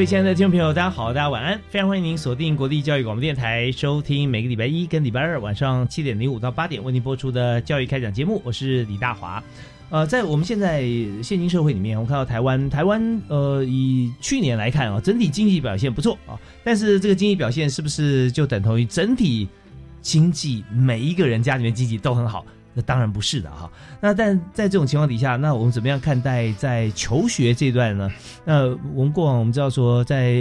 各位亲爱的听众朋友，大家好，大家晚安！非常欢迎您锁定国立教育广播电台，收听每个礼拜一跟礼拜二晚上七点零五到八点为您播出的教育开讲节目。我是李大华。呃，在我们现在现今社会里面，我们看到台湾，台湾呃，以去年来看啊，整体经济表现不错啊，但是这个经济表现是不是就等同于整体经济每一个人家里面经济都很好？那当然不是的哈。那但在这种情况底下，那我们怎么样看待在求学这段呢？那我们过往我们知道说，在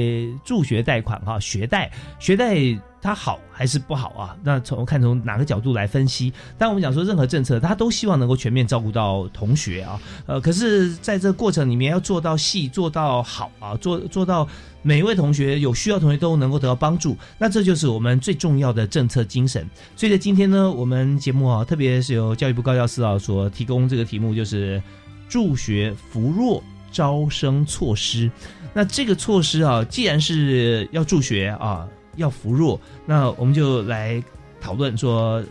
助学贷款哈，学贷学贷它好还是不好啊？那从看从哪个角度来分析？但我们讲说任何政策，它都希望能够全面照顾到同学啊。呃，可是在这个过程里面要做到细，做到好啊，做做到。每一位同学有需要，同学都能够得到帮助，那这就是我们最重要的政策精神。所以在今天呢，我们节目啊，特别是由教育部高教司啊所提供这个题目，就是助学扶弱招生措施。那这个措施啊，既然是要助学啊，要扶弱，那我们就来讨论说。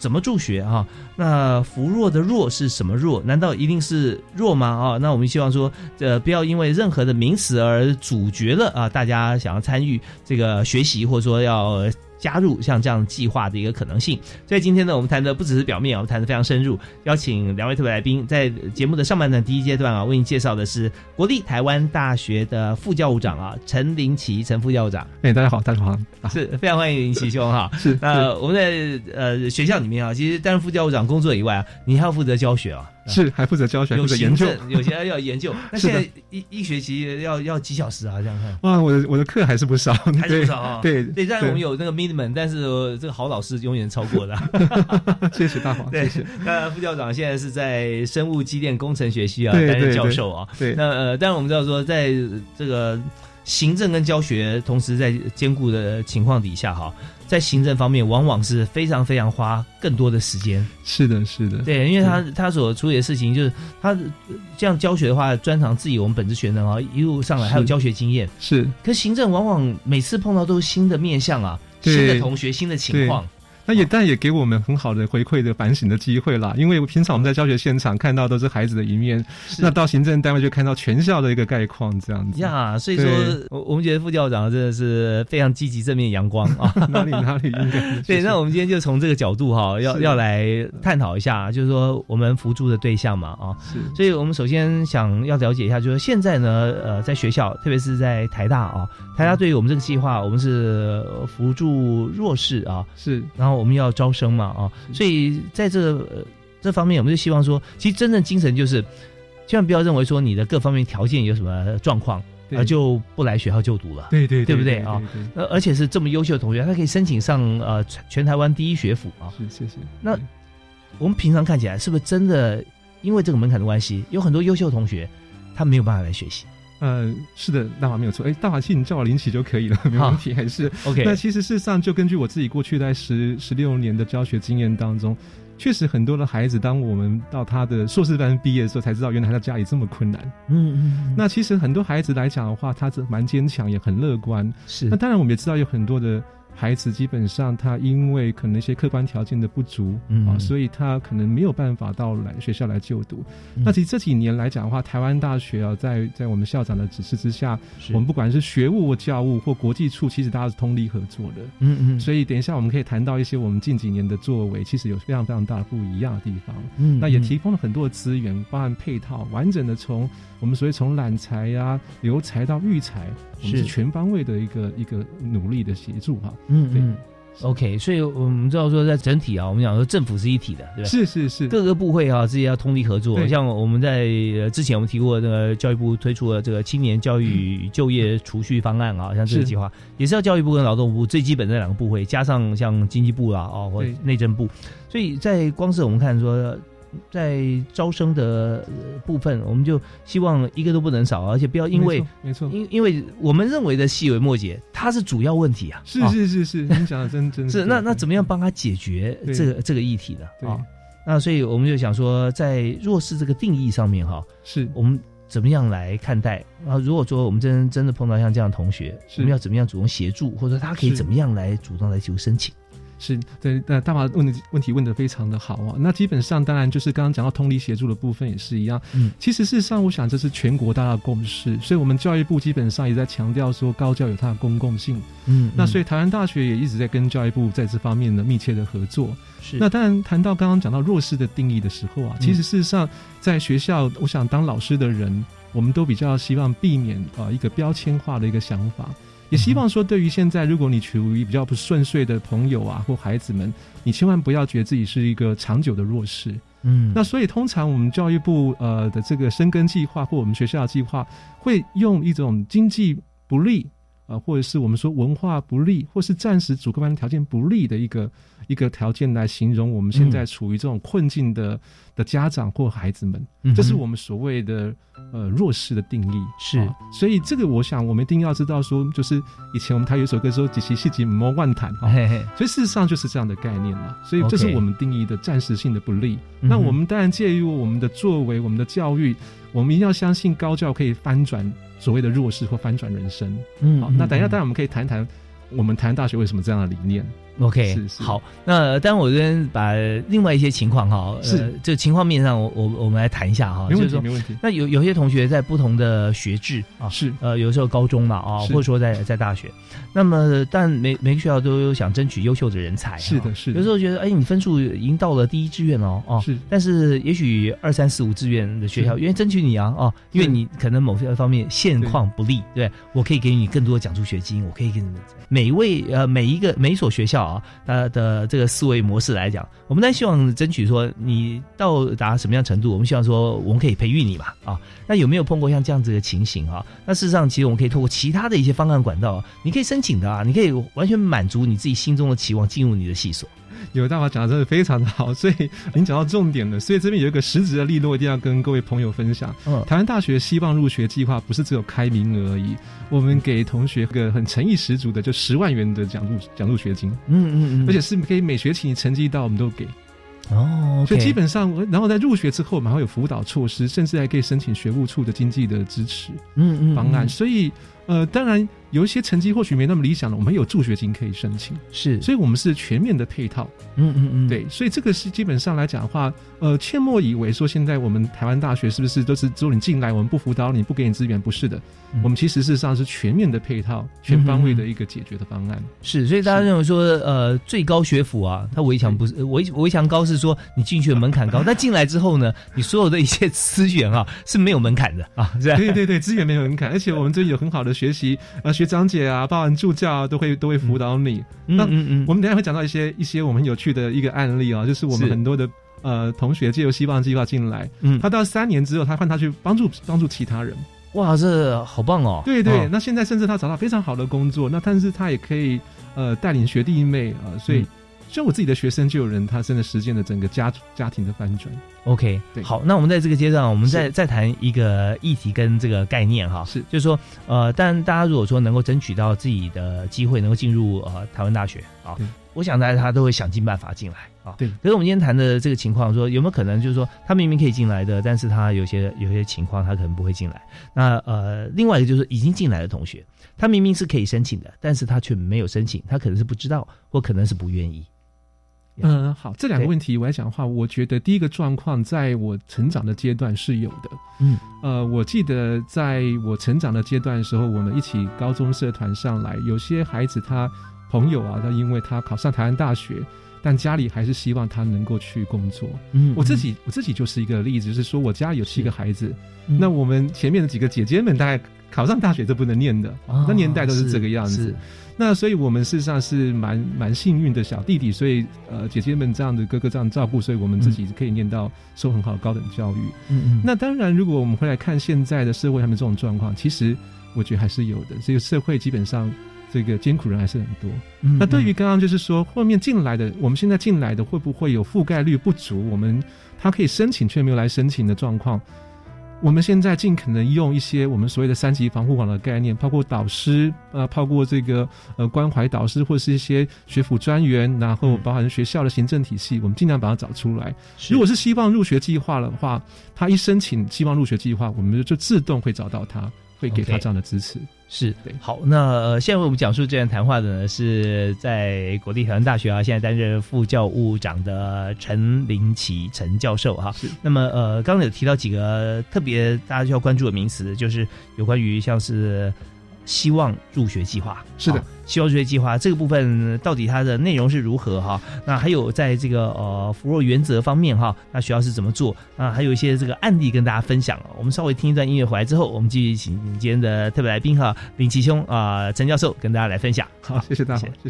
怎么助学啊？那扶弱的弱是什么弱？难道一定是弱吗？啊？那我们希望说，呃，不要因为任何的名词而阻绝了啊，大家想要参与这个学习，或者说要。加入像这样计划的一个可能性，所以今天呢，我们谈的不只是表面啊，我们谈的非常深入。邀请两位特别来宾，在节目的上半段第一阶段啊，为您介绍的是国立台湾大学的副教务长啊，陈林奇陈副教务长。哎，大家好，大家好，是非常欢迎林奇兄 哈。是那我们在呃学校里面啊，其实担任副教务长工作以外啊，你还要负责教学啊。是还负责教学，负责研究，有些要研究。那现在一一学期要要几小时啊？这样看。哇，我的我的课还是不少，还是不少啊。对对，但我们有那个 minimum，但是这个好老师永远超过的。谢谢大黄，谢谢。那副校长现在是在生物机电工程学系啊担任教授啊。对。那呃，但是我们知道说，在这个行政跟教学同时在兼顾的情况底下哈。在行政方面，往往是非常非常花更多的时间。是的，是的，对，因为他他所处理的事情，就是他这样教学的话，专长自己我们本职学能啊，一路上来还有教学经验。是，可行政往往每次碰到都是新的面向啊，新的同学，新的情况。那也但也给我们很好的回馈的反省的机会啦，因为平常我们在教学现场看到都是孩子的一面，那到行政单位就看到全校的一个概况这样子。呀，所以说我我们觉得副校长真的是非常积极、正面、阳光啊。哪里哪里应该 对。那我们今天就从这个角度哈，要要来探讨一下，就是说我们辅助的对象嘛啊。是。所以我们首先想要了解一下，就是现在呢，呃，在学校，特别是在台大啊，台大对于我们这个计划，我们是辅助弱势啊，是，然后。我们要招生嘛啊，所以在这个这方面，我们就希望说，其实真正精神就是，千万不要认为说你的各方面条件有什么状况，而就不来学校就读了。对对对不对啊？呃，而且是这么优秀的同学，他可以申请上呃全台湾第一学府啊。是谢谢。那我们平常看起来是不是真的因为这个门槛的关系，有很多优秀同学他没有办法来学习？呃，是的，大华没有错。哎，大华其实你叫我林起就可以了，没问题。还是 OK。那其实事实上，就根据我自己过去在十十六年的教学经验当中，确实很多的孩子，当我们到他的硕士班毕业的时候，才知道原来他的家里这么困难。嗯嗯。那其实很多孩子来讲的话，他是蛮坚强，也很乐观。是。那当然，我们也知道有很多的孩子基本上他因为可能一些客观条件的不足嗯啊，所以他可能没有办法到来学校来就读。嗯那其实这几年来讲的话，台湾大学啊，在在我们校长的指示之下，我们不管是学务、教务或国际处，其实大家是通力合作的。嗯嗯，所以等一下我们可以谈到一些我们近几年的作为，其实有非常非常大的不一样的地方。嗯那也提供了很多的资源，包含配套，完整的从我们所谓从揽才呀、留才到育才，我们是是全方位的一个一个努力的协助哈。嗯嗯，OK，所以我们知道说，在整体啊，我们讲说政府是一体的，对吧？是是是，各个部会啊之间要通力合作。像我们在呃之前我们提过，这个教育部推出了这个青年教育就业储蓄方案啊，像这个计划也是要教育部跟劳动部最基本的两个部会，加上像经济部啦啊或内政部，所以在光是我们看说。在招生的呃部分，我们就希望一个都不能少，而且不要因为没错，因因为我们认为的细微末节，它是主要问题啊。是啊是是是，您讲 的真真是那那怎么样？帮他解决这个这个议题呢？对啊，那所以我们就想说，在弱势这个定义上面哈，是我们怎么样来看待啊？如果说我们真真的碰到像这样的同学，我们要怎么样主动协助，或者他可以怎么样来主动来提出申请？是对，那大华问的问题问的非常的好啊。那基本上当然就是刚刚讲到通力协助的部分也是一样。嗯其实事实上，我想这是全国大家的共识，所以我们教育部基本上也在强调说高教有它的公共性。嗯那所以以台湾大学也一直在跟教育部在这方面的密切的合作。是那当然谈到刚刚讲到弱势的定义的时候啊，嗯其实事实上在学校，我想当老师的人，我们都比较希望避免啊、呃一个标签化的一个想法。也希望说，对于现在如果你处于比较不顺遂的朋友啊或孩子们，你千万不要觉得自己是一个长久的弱势。嗯那所以通常我们教育部呃的这个生根计划或我们学校的计划，会用一种经济不利啊、呃或者是我们说文化不利，或是暂时主客观条件不利的一个一个条件来形容我们现在处于这种困境的、的家长或孩子们，嗯这是我们所谓的呃弱势的定义。是。啊所以这个我想我们一定要知道说，就是以前我们台有一首歌说“几期戏几莫万谈”哈，嘿嘿。所以事实上就是这样的概念嘛，所以这是我们定义的暂时性的不利。那我们当然介于我们的作为、我们的教育，我们一定要相信高教可以翻转所谓的弱势或翻转人生。嗯好，那等一下嗯。当然我们可以谈谈我们台湾大学为什么这样的理念。OK，是是。好，那当然我跟把另外一些情况哈，呃是。这情况面上我我我们来谈一下哈，没问题，就是说没问题。那有有些同学在不同的学制啊，是。呃，有时候高中嘛啊，或者说在在大学，那么但每每个学校都有想争取优秀的人才，啊是的，是的，有时候觉得哎，你分数已经到了第一志愿了哦，是。但是也许二三四五志愿的学校是。愿意争取你啊哦，因为你可能某些方面现况不利，对我可以给你更多的奖助学金，我可以给你们每一位呃每一个每一所学校啊，他的这个思维模式来讲，我们当然希望争取说你到达什么样程度，我们希望说我们可以培育你嘛啊，那有没有碰过像这样子的情形啊？那事实上，其实我们可以透过其他的一些方案管道，你可以申请的啊，你可以完全满足你自己心中的期望，进入你的系所。有大华讲的真的非常的好，所以您讲到重点了。所以这边有一个实质的利落，一定要跟各位朋友分享。嗯台湾大学希望入学计划不是只有开名额而已，我们给同学一个很诚意十足的，就十万元的奖助奖助学金，嗯嗯嗯，而且是可以每学期你成绩到我们都给。哦，所以基本上，然后在入学之后，我们还会有辅导措施，甚至还可以申请学务处的经济的支持嗯嗯方案。所以，呃，当然有一些成绩或许没那么理想的，我们有助学金可以申请。是，所以我们是全面的配套。嗯嗯嗯，对，所以这个是基本上来讲的话，呃，切莫以为说现在我们台湾大学是不是都是只有你进来，我们不辅导你，不给你资源？不是的，嗯我们其实事实上是全面的配套、全方位的一个解决的方案。是，所以大家认为说，呃，最高学府啊，它围墙不是呃围围墙高，是说你进去的门槛高，但进来之后呢，你所有的一些资源啊是没有门槛的啊，是吧？对对对，资源没有门槛，而且我们这里有很好的学习，呃，学长姐啊，包含助教啊，都会都会辅导你。那嗯嗯嗯，我们等一下会讲到一些一些我们有趣的一个案例啊，就是我们很多的呃同学借由希望计划进来，嗯。他到三年之后，他换他去帮助帮助其他人。哇，这好棒哦！对对，哦。那现在甚至他找到非常好的工作，那但是他也可以呃带领学弟妹啊、呃所以嗯。像我自己的学生就有人他真的实现了整个家家庭的翻转。OK，对。好，那我们在这个阶段，我们再再谈一个议题跟这个概念哈，是。就是说，呃，但大家如果说能够争取到自己的机会，能够进入呃台湾大学啊，我想大家他都会想尽办法进来啊。对可是我们今天谈的这个情况，说有没有可能就是说他明明可以进来的，但是他有些有些情况他可能不会进来。那呃，另外一个就是已经进来的同学，他明明是可以申请的，但是他却没有申请，他可能是不知道，或可能是不愿意。嗯，好，这两个问题我来讲的话，我觉得第一个状况在我成长的阶段是有的。嗯，呃，我记得在我成长的阶段的时候，我们一起高中社团上来，有些孩子他朋友啊，他因为他考上台湾大学，但家里还是希望他能够去工作。嗯我自己我自己就是一个例子，就是说我家里有七个孩子，嗯那我们前面的几个姐姐们大概考上大学都不能念的，哦那年代都是这个样子。那所以我们事实上是蛮蛮幸运的小弟弟，所以呃姐姐们这样的哥哥这样照顾，所以我们自己可以念到受很好的高等教育。嗯嗯，那当然，如果我们回来看现在的社会上面这种状况，其实我觉得还是有的。这个社会基本上这个艰苦人还是很多。嗯那对于刚刚就是说后面进来的，我们现在进来的会不会有覆盖率不足？我们他可以申请却没有来申请的状况。我们现在尽可能用一些我们所谓的三级防护网的概念，包括导师，呃，包括这个呃关怀导师，或是一些学府专员，然后包含学校的行政体系，我们尽量把它找出来。如果是希望入学计划的话，他一申请希望入学计划，我们就自动会找到他，会给他这样的支持。是。对。好，那、呃、现在为我们讲述这段谈话的呢，是在国立台湾大学啊，现在担任副教务长的陈林奇陈教授哈、是。那么呃，刚刚有提到几个特别大家需要关注的名词，就是有关于像是希望入学计划，是的啊希望入学计划这个部分到底它的内容是如何哈？那还有在这个呃扶弱原则方面哈，那学校是怎么做？啊，还有一些这个案例跟大家分享哦。我们稍微听一段音乐回来之后，我们继续请今天的特别来宾哈林奇兄啊陈教授跟大家来分享。好，谢谢大家谢，谢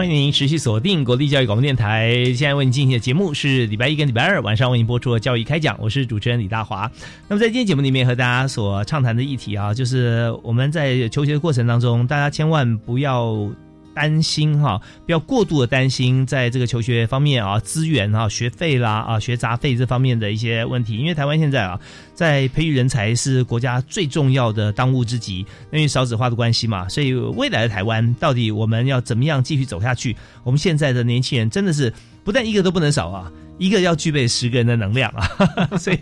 欢迎您持续锁定国立教育广播电台。现在为您进行的节目是礼拜一跟礼拜二晚上为您播出的教育开讲，我是主持人李大华。那么在今天节目里面和大家所畅谈的议题啊，就是我们在求学的过程当中，大家千万不要。担心哈，不要过度的担心，在这个求学方面啊，资源啊、学费啦啊、学杂费这方面的一些问题。因为台湾现在啊，在培育人才是国家最重要的当务之急。因为少子化的关系嘛，所以未来的台湾到底我们要怎么样继续走下去？我们现在的年轻人真的是不但一个都不能少啊，一个要具备十个人的能量啊。所以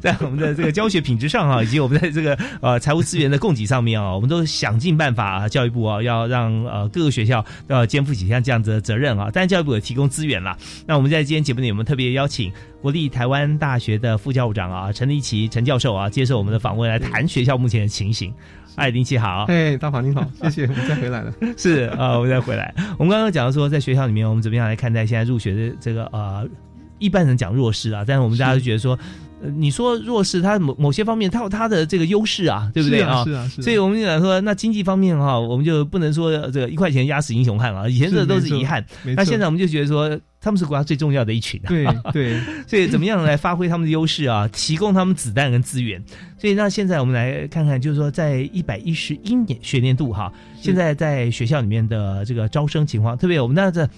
在我们的这个教学品质上啊，以及我们在这个呃财务资源的供给上面啊，我们都想尽办法啊，教育部啊要让呃各个学校都要肩负起像这样子的责任啊。但教育部也提供资源啦。那我们在今天节目里，我们特别邀请国立台湾大学的副教务长啊陈立奇陈教授啊接受我们的访问，来谈学校目前的情形。哎，林奇好。哎，大华您好，谢谢，我们再回来了。是呃，我们再回来。我们刚刚讲到说，在学校里面，我们怎么样来看待现在入学的这个呃，一般人讲弱势啊，但是我们大家都觉得说，呃，你说弱势，它某某些方面它有它的这个优势啊，对不对是啊？是啊，是啊。所以我们就讲说，那经济方面哈，我们就不能说呃这个一块钱压死英雄汉啊，以前这都是遗憾。那现在我们就觉得说，他们是国家最重要的一群啊。对对，所以怎么样来发挥他们的优势啊？提供他们子弹跟资源。所以那现在我们来看看，就是说在一百一十一年学年度哈，现在在学校里面的这个招生情况，特别我们那这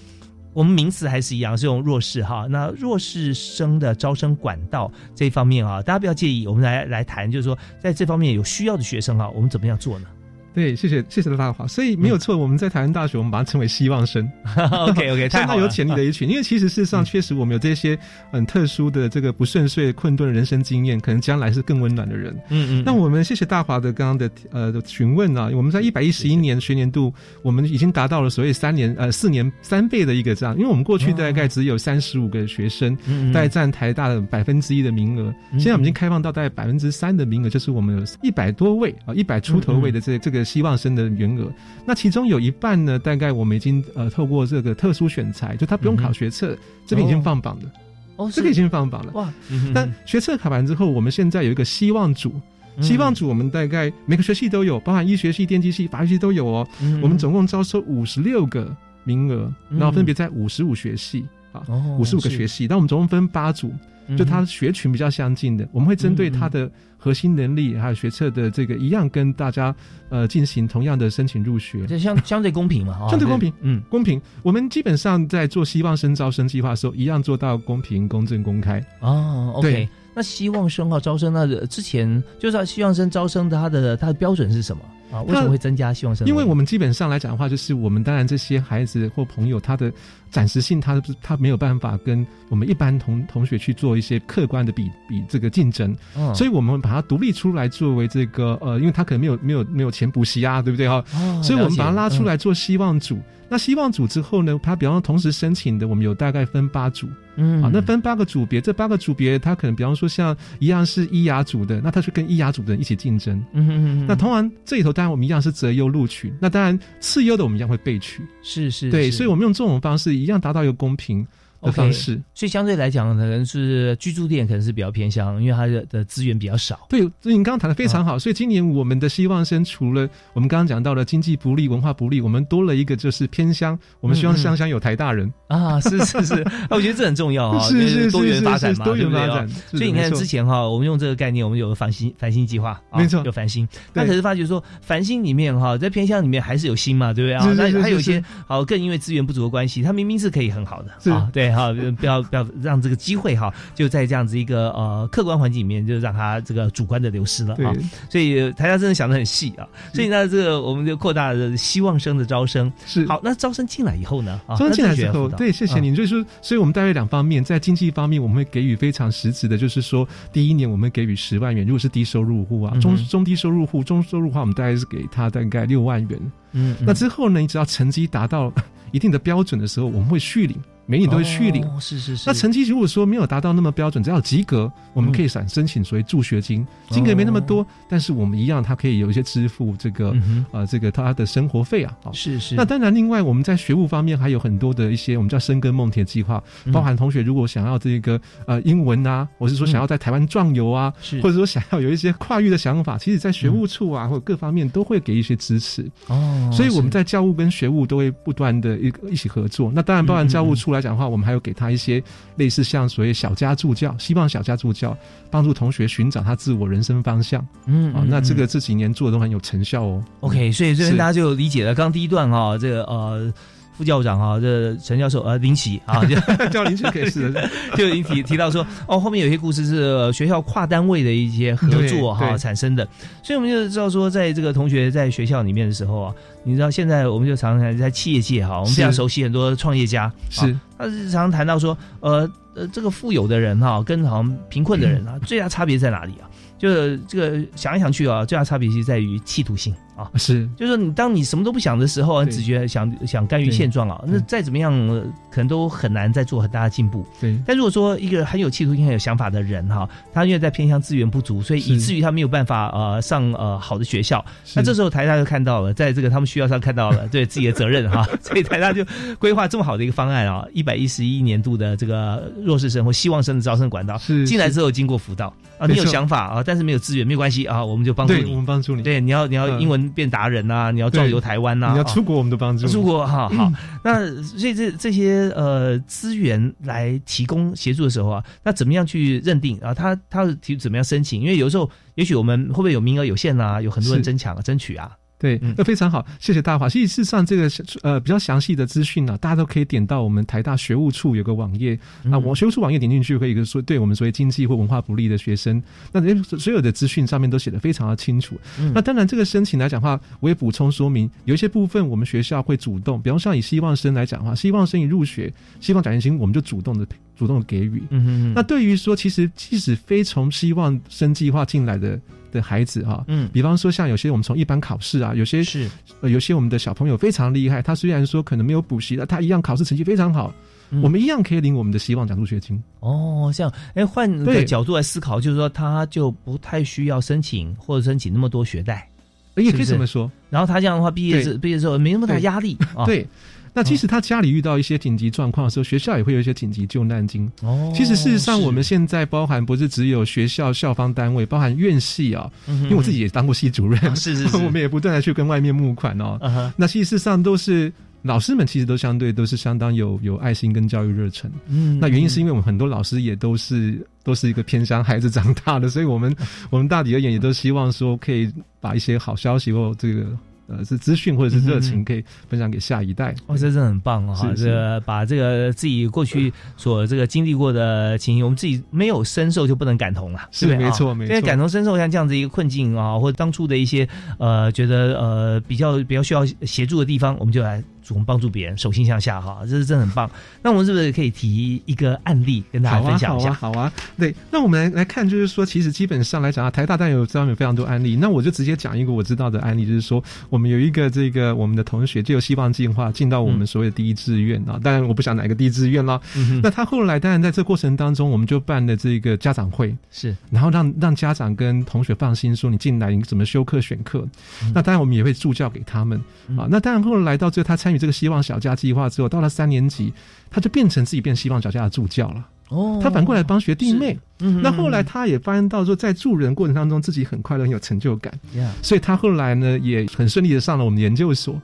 我们名词还是一样，是用弱势哈。那弱势生的招生管道这一方面啊，大家不要介意，我们来来谈，就是说在这方面有需要的学生啊，我们怎么样做呢？对，谢谢谢谢大华。所以没有错，我们在台湾大学，我们把它称为希望生。OK OK，太好了，相当有潜力的一群。因为其实事实上，确实我们有这些很特殊的这个不顺遂、困顿的人生经验，可能将来是更温暖的人。嗯嗯，那我们谢谢大华的刚刚的呃的询问啊，我们在一百一十一年学年度，我们已经达到了所谓三年呃四年三倍的一个这样，因为我们过去大概只有三十五个学生，嗯大概占台大的百分之一的名额，嗯现在我们已经开放到大概百分之三的名额，就是我们有一百多位啊，一百出头位的这这个希望生的员额。那其中有一半呢，大概我们已经呃透过这个特殊选材，就他不用考学测，这边已经放榜了，哦，这个已经放榜了。哇，嗯但学测考完之后，我们现在有一个希望组，嗯。希望组我们大概每个学系都有，包含医学系、电机系、法律系都有哦。嗯我们总共招收五十六个名额，嗯。然后分别在五十五学系啊，哦五十五个学系。但我们总共分八组，嗯就他学群比较相近的，我们会针对他的核心能力还有学测的这个一样，跟大家呃进行同样的申请入学。这相相对公平嘛，啊 相对公平，嗯公平。我们基本上在做希望生招生计划的时候，一样做到公平、公正、公开。哦，OK。那希望生号招生，那之前就是希望生招生的，它的它的标准是什么啊？为什么会增加希望生？因为我们基本上来讲的话，就是我们当然这些孩子或朋友，他的暂时性他他没有办法跟我们一般同同学去做一些客观的比比这个竞争，嗯所以我们把它独立出来作为这个呃，因为他可能没有没有没有钱补习啊，对不对哈？哦所以我们把它拉出来做希望组。那希望组之后呢，他比方说同时申请的，我们有大概分八组。嗯啊，那分八个组别，这八个组别，他可能比方说像一样是医牙组的，那他就跟医牙组的人一起竞争。嗯哼哼哼那通常这里头当然我们一样是择优录取，那当然次优的我们一样会备取。是是，对，所以我们用这种方式一样达到一个公平的方式。所以相对来讲，可能是居住店可能是比较偏向，因为它的的资源比较少。对，所以你刚刚谈的非常啊好。所以今年我们的希望生除了我们刚刚讲到的经济不利、文化不利，我们多了一个就是偏乡，我们希望乡乡有台大人。啊，是是是，啊我觉得这很重要哈，是是因为多元是发展嘛，多元对不对发展所以你看之前哈，我们用这个概念，我们有繁星繁星计划，啊没错有繁星。那可是发觉说，繁星里面哈，在偏乡里面还是有星嘛，对不对啊？是是那是是还有一些好，更因为资源不足的关系，它明明是可以很好的是啊，对哈，不要不要让这个机会哈，就在这样子一个呃客观环境里面，就让它这个主观的流失了对啊。所以呃台下真的想的很细啊，所以呢，这个我们就扩大了希望生的招生。是好，那招生进来以后呢？啊招生进来之后，对，谢谢啊你。就是说，所以我们大概两方面，在经济方面，我们会给予非常实质的，就是说，第一年我们给予十万元，如果是低收入户啊，中中低收入户，中收入话，我们大概是给他大概六万元。嗯，那之后呢，你只要成绩达到 一定的标准的时候，我们会续领，每年都会去领。哦，是是是。那成绩如果说没有达到那么标准，只要有及格，我们可以申申请所谓助学金，金额没那么多，但是我们一样，他可以有一些支付这个嗯呃这个他的生活费啊。好是是，那当然，另外我们在学务方面还有很多的一些我们叫深耕梦田计划，嗯。包含同学如果想要这个呃英文啊，或是说想要在台湾壮游啊，是。或者说想要有一些跨域的想法，其实在学务处啊、或者各方面都会给一些支持。哦，所以我们在教务跟学务都会不断的一一起合作。那当然，包含教务处来讲的话，我们还有给他一些类似像所谓小家助教，希望小家助教帮助同学寻找他自我人生方向啊。嗯嗯那这嗯个这几年做的都很有成效哦。OK，所以这边大家就理解了。刚刚第一段哈，这个呃。副校长啊，这陈教授呃林奇啊，叫林奇可以是的，就已经提提到说，哦，后面有些故事是呃学校跨单位的一些合作哈对产生的，所以我们就知道说，在这个同学在学校里面的时候啊，你知道现在我们就常常在企业界哈，我们是非常熟悉很多创业家，是。啊他是常常谈到说，呃呃，这个富有的人哈，跟好像贫困的人啊，最大差别在哪里啊？就是这个想来想去啊，最大差别其实在于企图心啊。是就是说，你当你什么都不想的时候啊，你只觉得想想甘于现状啊，那再怎么样，呃可能都很难再做很大的进步。对但如果说一个很有企图心、很有想法的人哈，他因为在偏向资源不足，所以以至于他没有办法呃上呃好的学校。那这时候台大就看到了，在这个他们学校上看到了 对自己的责任哈，所以台大就规划这么好的一个方案啊，一百一十一年度的这个弱势生或希望生的招生管道，是是进来之后经过辅导啊，你有想法啊，但是没有资源没有关系啊，我们就帮助你，我。们帮助你。对，你要你要嗯英文变达人呐、你要造游台湾呐、啊你要出国，我们都帮助你。出国哈好，那所以这这些呃资源来提供协助的时候啊，那怎么样去认定啊？他他提怎么样申请？因为有时候也许我们会不会有名额有限啊？有很多人争抢啊争取啊？对嗯，那非常好，谢谢大华。事实上，这个呃比较详细的资讯呢，大家都可以点到我们台大学务处有个网页嗯啊，我学务处网页点进去，可以说对我们所谓经济或文化不利的学生，那这所有的资讯上面都写得非常的清楚。嗯那当然，这个申请来讲的话，我也补充说明，有一些部分我们学校会主动，比方像以希望生来讲的话，希望生一入学，希望奖学金我们就主动的主动的给予。嗯哼那对于说，其实即使非从希望生计划进来的的孩子哈、嗯。比方说像有些我们从一般考试啊，有些是。呃有些我们的小朋友非常厉害，他虽然说可能没有补习，但他一样考试成绩非常好，嗯。我们一样可以领我们的希望奖助学金。哦，这样，哎，换个角度来思考，就是说他就不太需要申请或者申请那么多学贷，呃也可以这么说，然后他这样的话，毕业之毕业之后没那么大压力啊。，对。那即使他家里遇到一些紧急状况的时候，学校也会有一些紧急救难金。哦，其实事实上，我们现在包含不是只有学校校方单位，包含院系啊，嗯因为我自己也当过系主任，啊是是是我们也不断的去跟外面募款哦。那其实事实上都是老师们其实都相对都是相当有有爱心跟教育热忱。嗯那原因是因为我们很多老师也都是都是一个偏乡孩子长大的，所以我们 我们大体而言也都希望说可以把一些好消息或这个呃是资讯或者是热情可以分享给下一代。哦，这真的很棒啊！是是这个把这个自己过去所这个经历过的情形，我们自己没有深受就不能感同了，是没错没错因为感同身受像这样子一个困境啊，或者当初的一些呃觉得呃比较比较需要协助的地方，我们就来主动帮助别人，手心向下哈，这是真的很棒。那我们是不是可以提一个案例跟大家好啊，好啊，分享一下？好啊。对，那我们来来看，就是说，其实基本上来讲啊，台大当然有这方面有非常多案例。那我就直接讲一个我知道的案例，就是说，我们有一个这个我们的同学就有希望进化进到我们所谓的第一志愿啊。当然，我不想哪个第一志愿了。那他后来当然在这过程当中，我们就办了这个家长会，是然后让让家长跟同学放心，说你进来你怎么修课选课。那当然我们也会助教给他们啊。那当然后来到最后，他参与这个希望小家计划之后，到了三年级，他就变成自己变希望小家的助教了。哦他反过来帮学弟妹。嗯那后来他也发现到说，在助人过程当中，自己很快乐，很有成就感，呀所以他后来呢也很顺利的上了我们研究所，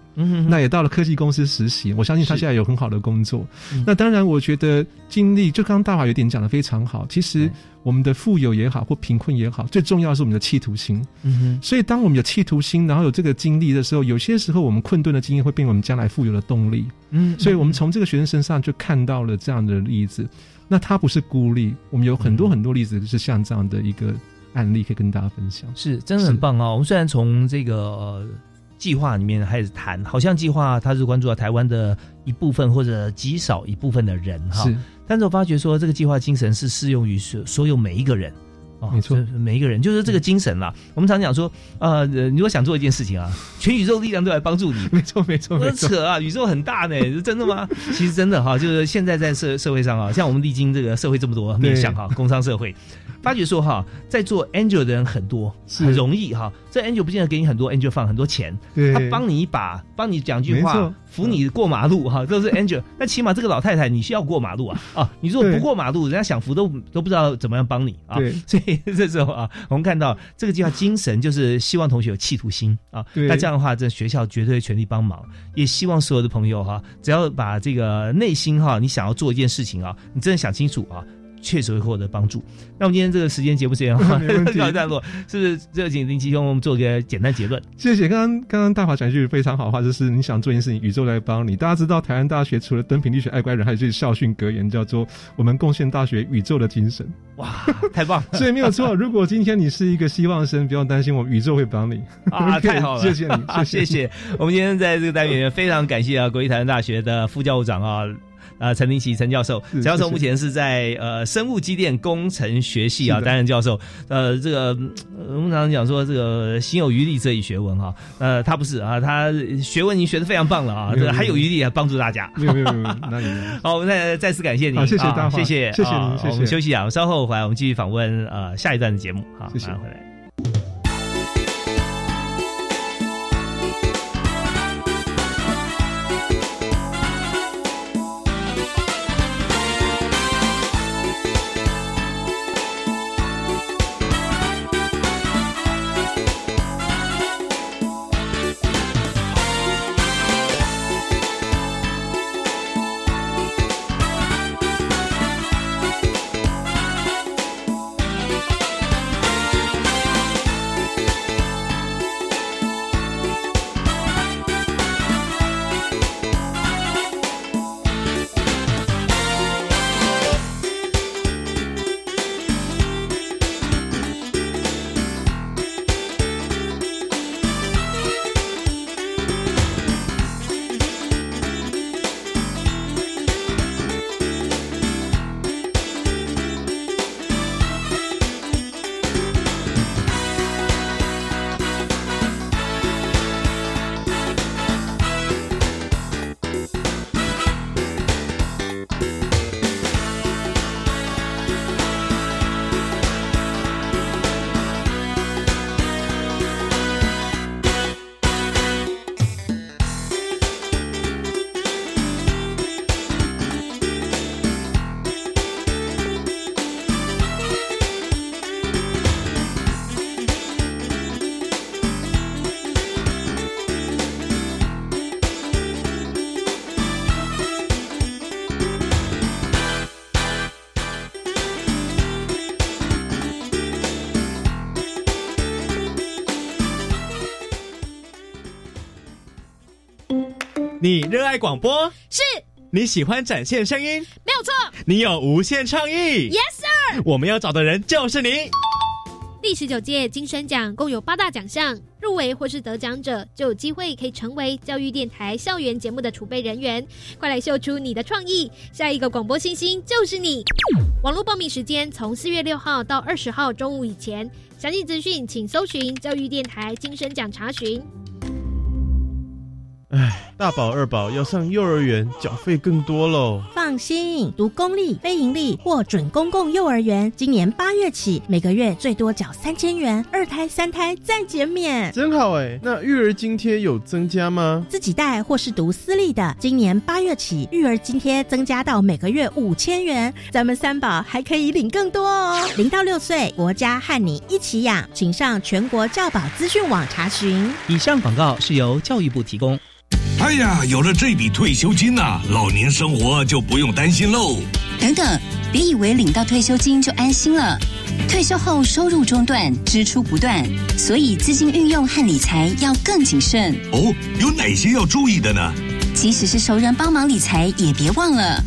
那也到了科技公司实习。我相信他现在有很好的工作嗯。那当然，我觉得经历，就刚刚大华有点讲的非常好。其实嗯我们的富有也好，或贫困也好，最重要的是我们的企图心。嗯哼所以，当我们有企图心，然后有这个经历的时候，有些时候我们困顿的经验会变为我们将来富有的动力。嗯，所以我们从这个学生身上就看到了这样的例子。那他不是孤立，我们有很多嗯很多例子是像这样的一个案例可以跟大家分享。是真的很棒啊！我们虽然从这个、呃、计划里面开始谈，好像计划它是关注到台湾的一部分或者极少一部分的人哈，是但是我发觉说这个计划精神是适用于所所有每一个人。哦没错每一个人就是这个精神啦。我们常讲说，呃，呃如果想做一件事情啊，全宇宙力量都来帮助你，没错，没错，我没错。扯啊，宇宙很大呢，是真的吗？其实真的哈，就是现在在社社会上啊，像我们历经这个社会这么多面向哈，工商社会，发觉说哈，在做 angel 的人很多，是很容易哈。这 angel 不见得给你很多 angel 放很多钱，对，他帮你一把，帮你讲句话，扶你过马路哈，都是 angel。那起码这个老太太你需要过马路啊啊！你如果不对过马路，人家想扶都都不知道怎么样帮你啊。所以 这时候啊，我们看到这个计划精神就是希望同学有企图心啊。那这样的话，这学校绝对全力帮忙，也希望所有的朋友哈，只要把这个内心哈，你想要做一件事情啊，你真的想清楚啊。确实会获得帮助。那我们今天这个时间节目时间哈，告一段落，是不是？这个请林奇兄我们做个简单结论。谢谢。刚刚刚刚大华讲一句非常好的话，就是你想做一件事情，宇宙来帮你。大家知道台湾大学除了登平力学爱乖人，还有一句校训格言，叫做“我们贡献大学宇宙的精神 哇，太棒”。了！所以没有错。如果今天你是一个希望生，不用担心，我们宇宙会帮你。啊太好了，谢谢你啊谢谢谢谢。我们今天在这个单元非常感谢啊，国立台湾大学的副教务长啊。啊，陈林奇陈教授，陈教授目前是在呃生物机电工程学系啊担任教授。呃，这个呃我们常常讲说这个心有余力则以学问哈、呃，他不是啊，他学问已经学的非常棒了啊，这个还有余力啊帮助大家。没有没有没有，哪里没有？好，我们再再次感谢您，谢谢啊大华谢谢，谢谢您啊谢谢我们休息啊，稍后回来，我们继续访问呃下一段的节目。好，谢谢马上回来。你热爱广播，是你喜欢展现声音，没有错。你有无限创意。Yes sir。我们要找的人就是你。第十九届金声奖共有八大奖项，入围或是得奖者就有机会可以成为教育电台校园节目的储备人员。快来秀出你的创意，下一个广播新星就是你！网络报名时间从四月六号到二十号中午以前，详细资讯请搜寻教育电台金声奖查询。唉，大宝、二宝要上幼儿园，缴费更多喽。放心，读公立、非盈利或准公共幼儿园，今年八月起，每个月最多缴三千元，二胎、三胎再减免。真好哎！那育儿津贴有增加吗？自己带或是读私立的，今年八月起，育儿津贴增加到每个月五千元，咱们三宝还可以领更多哦。零到六岁，国家和你一起养，请上全国教保资讯网查询。以上广告是由教育部提供。哎呀，有了这笔退休金呐、啊，老年生活就不用担心喽。等等，别以为领到退休金就安心了。退休后收入中断，支出不断，所以资金运用和理财要更谨慎。哦，有哪些要注意的呢？即使是熟人帮忙理财，也别忘了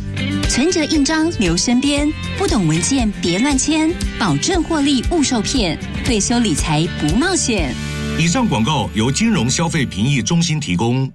存折印章留身边，不懂文件别乱签，保证获利勿受骗。退休理财不冒险。以上广告由金融消费评议中心提供。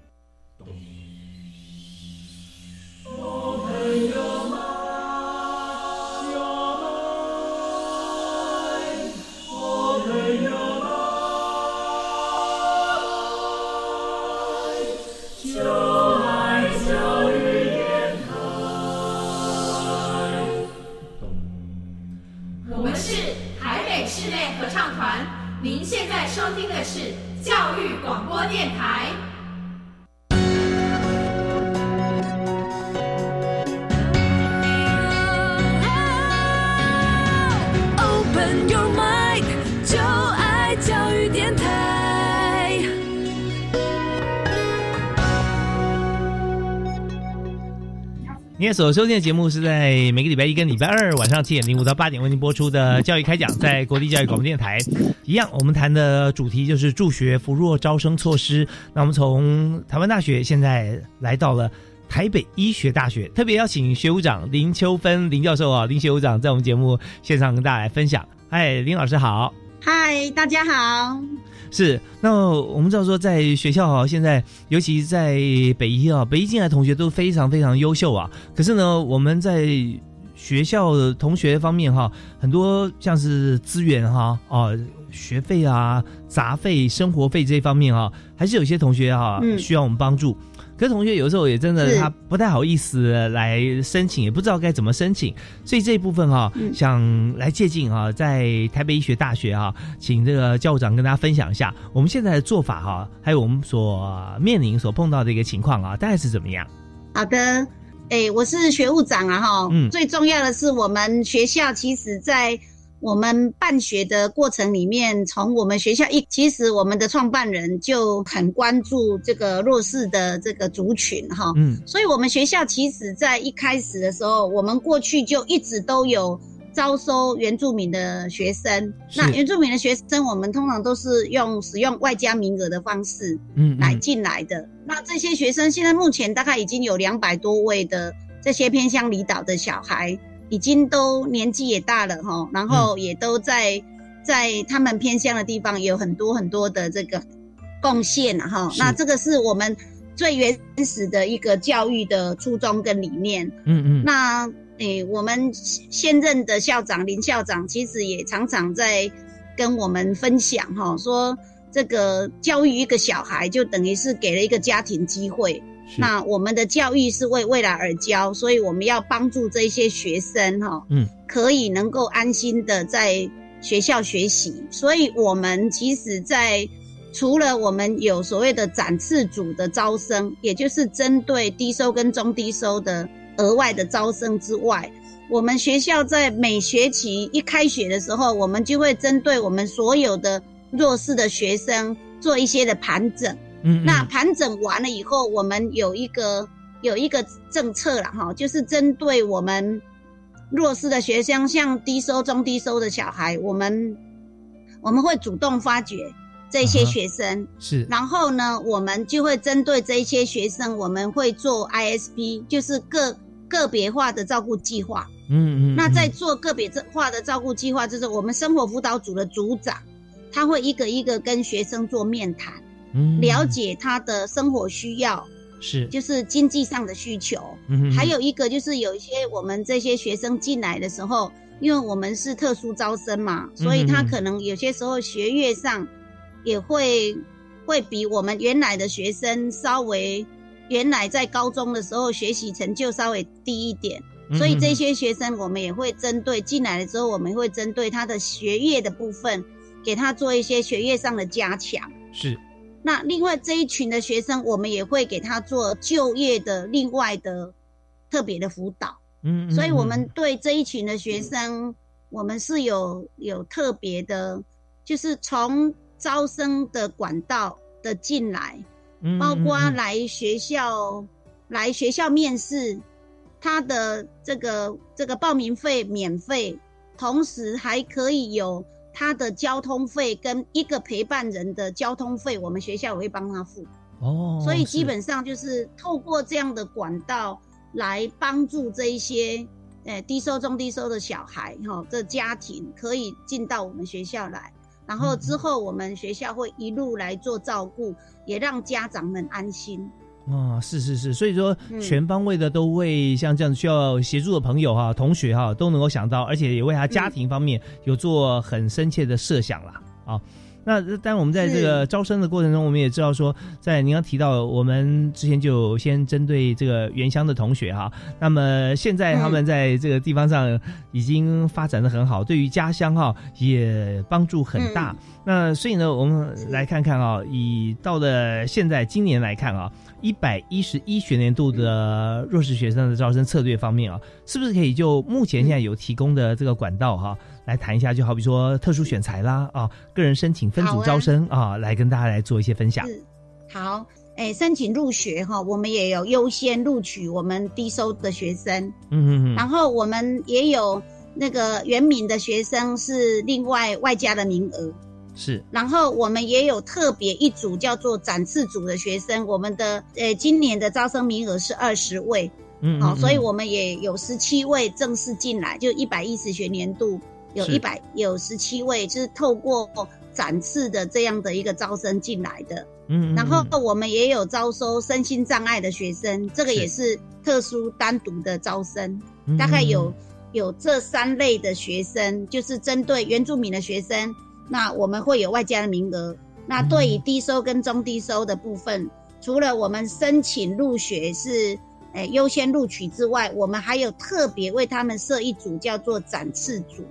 所收听的节目是在每个礼拜一跟礼拜二晚上七点零五到八点为您播出的教育开讲，在国立教育广播电台。一样，我们谈的主题就是助学扶弱招生措施。那我们从台湾大学现在来到了台北医学大学，特别邀请学务长林秋芬林教授啊，林学务长在我们节目线上跟大家来分享。嗨，林老师好。嗨，大家好。是，那我们知道说，在学校啊，现在尤其在北医啊，北医进来的同学都非常非常优秀啊。可是呢，我们在学校的同学方面哈，很多像是资源哈啊，学费啊、杂费、生活费这方面哈，还是有些同学哈、嗯需要我们帮助。可是同学有时候也真的他不太好意思来申请，也不知道该怎么申请，所以这一部分哈、嗯。想来借鉴哈、在台北医学大学哈、请这个教务长跟大家分享一下。我们现在的做法哈、还有我们所面临所碰到的一个情况啊，大概是怎么样？好的，哎，我是学务长啊，哈、嗯。最重要的是我们学校其实在我们办学的过程里面，从我们学校一，其实我们的创办人就很关注这个弱势的这个族群哈，嗯。所以我们学校其实在一开始的时候，我们过去就一直都有。招收原住民的学生，那原住民的学生，我们通常都是用使用外加名额的方式，嗯。来进来的。那这些学生现在目前大概已经有两百多位的这些偏乡离岛的小孩，已经都年纪也大了哈，然后也都在在他们偏乡的地方有很多很多的这个贡献了哈。那这个是我们最原始的一个教育的初衷跟理念。嗯嗯，那诶，我们现任的校长林校长其实也常常在跟我们分享哈，说这个教育一个小孩就等于是给了一个家庭机会。那我们的教育是为未来而教，所以我们要帮助这些学生哈，嗯，可以能够安心的在学校学习。所以我们其实，在除了我们有所谓的展翅组的招生，也就是针对低收跟中低收的额外的招生之外，我们学校在每学期一开学的时候，我们就会针对我们所有的弱势的学生做一些的盘整。嗯，那盘整完了以后，我们有一个有一个政策了哈，就是针对我们弱势的学生，像低收、中低收的小孩，我们我们会主动发掘这些学生。是，然后呢，我们就会针对这些学生，我们会做 ISP，就是个个别化的照顾计划。嗯嗯。那在做个别化的照顾计划，就是我们生活辅导组的组长，他会一个一个跟学生做面谈，嗯，了解他的生活需要，是，就是经济上的需求。嗯，还有一个就是有一些我们这些学生进来的时候，因为我们是特殊招生嘛，所以他可能有些时候学业上也会会比我们原来的学生稍微原来在高中的时候学习成就稍微低一点。所以这些学生，我们也会针对进来了之后，我们会针对他的学业的部分，给他做一些学业上的加强。是。那另外这一群的学生，我们也会给他做就业的另外的特别的辅导。嗯。所以我们对这一群的学生，我们是有有特别的，就是从招生的管道的进来，包括来学校来学校面试。他的这个这个报名费免费，同时还可以有他的交通费跟一个陪伴人的交通费，我们学校也会帮他付。哦，所以基本上就是透过这样的管道来帮助这一些呃低收中低收的小孩哈，这家庭可以进到我们学校来，然后之后我们学校会一路来做照顾，也让家长们安心。哦，是是是，所以说全方位的都为像这样需要协助的朋友哈、同学哈都能够想到，而且也为他家庭方面有做很深切的设想啦。啊。那当然，我们在这个招生的过程中，我们也知道说，在您刚提到，我们之前就先针对这个原乡的同学哈，那么现在他们在这个地方上已经发展的很好，对于家乡哈也帮助很大。那所以呢，我们来看看啊，以到了现在今年来看啊，一百一十一学年度的弱势学生的招生策略方面啊，是不是可以就目前现在有提供的这个管道哈？来谈一下，就好比说特殊选材啦，啊，个人申请分组招生啊，来跟大家来做一些分享。好，哎，申请入学哈，我们也有优先录取我们低收的学生，嗯嗯嗯，然后我们也有那个原名的学生是另外外加的名额，是，然后我们也有特别一组叫做展翅组的学生，我们的呃今年的招生名额是二十位，嗯，好，所以我们也有十七位正式进来，就一百一十学年度。有一百有十七位，就是透过展翅的这样的一个招生进来的。嗯，然后我们也有招收身心障碍的学生，这个也是特殊单独的招生。大概有有这三类的学生，就是针对原住民的学生，那我们会有外加的名额。那对于低收跟中低收的部分，除了我们申请入学是诶优先录取之外，我们还有特别为他们设一组叫做展翅组。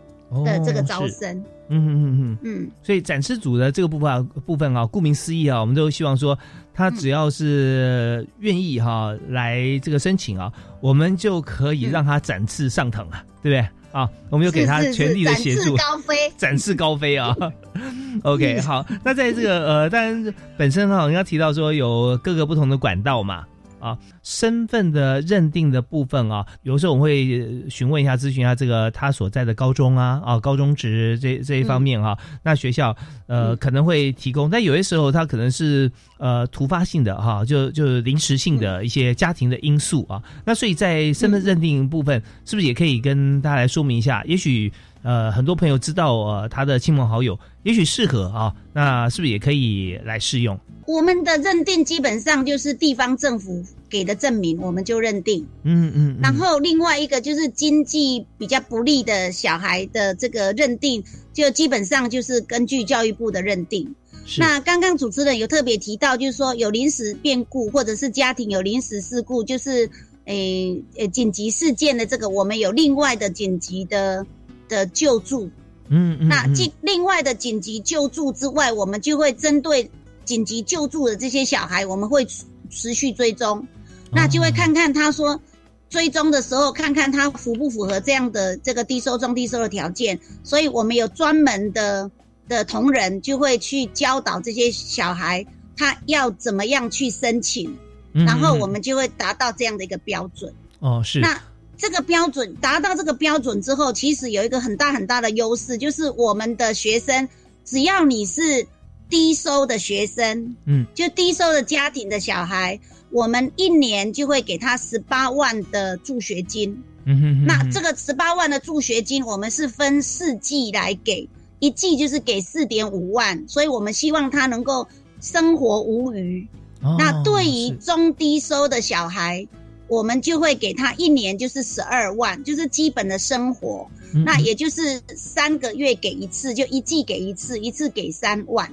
的这个招生，嗯嗯嗯嗯嗯，所以展示组的这个部分啊，部分啊，顾名思义啊，我们都希望说，他只要是愿意哈来这个申请啊，我们就可以让他展翅上腾啊，对不对啊？我们就给他全力的协助，高飞，展翅高飞啊。OK，好，那在这个呃，当然本身哈，你要提到说有各个不同的管道嘛。啊，身份的认定的部分啊，有时候我们会询问一下、咨询一下这个他所在的高中啊，啊，高中职这这一方面哈，那学校呃可能会提供，但有些时候他可能是呃突发性的哈，就就临时性的一些家庭的因素啊，那所以在身份认定部分，是不是也可以跟大家来说明一下？也许呃很多朋友知道呃他的亲朋好友，也许适合啊，那是不是也可以来试用？我们的认定基本上就是地方政府给的证明，我们就认定。嗯嗯。然后另外一个就是经济比较不利的小孩的这个认定，就基本上就是根据教育部的认定。那刚刚主持人有特别提到，就是说有临时变故或者是家庭有临时事故，就是诶诶紧急事件的这个，我们有另外的紧急的的救助。嗯嗯。那紧另外的紧急救助之外，我们就会针对。紧急救助的这些小孩，我们会持续追踪，那就会看看他说追踪的时候，看看他符不符合这样的这个低收中低收的条件。所以我们有专门的的同仁就会去教导这些小孩，他要怎么样去申请，然后我们就会达到这样的一个标准。哦，是。那这个标准达到这个标准之后，其实有一个很大很大的优势，就是我们的学生，只要你是。低收的学生，嗯，就低收的家庭的小孩，我们一年就会给他十八万的助学金。嗯哼那这个十八万的助学金，我们是分四季来给，一季就是给四点五万，所以我们希望他能够生活无虞。哦那对于中低收的小孩，我们就会给他一年就是十二万，就是基本的生活。嗯那也就是三个月给一次，就一季给一次，一次给三万。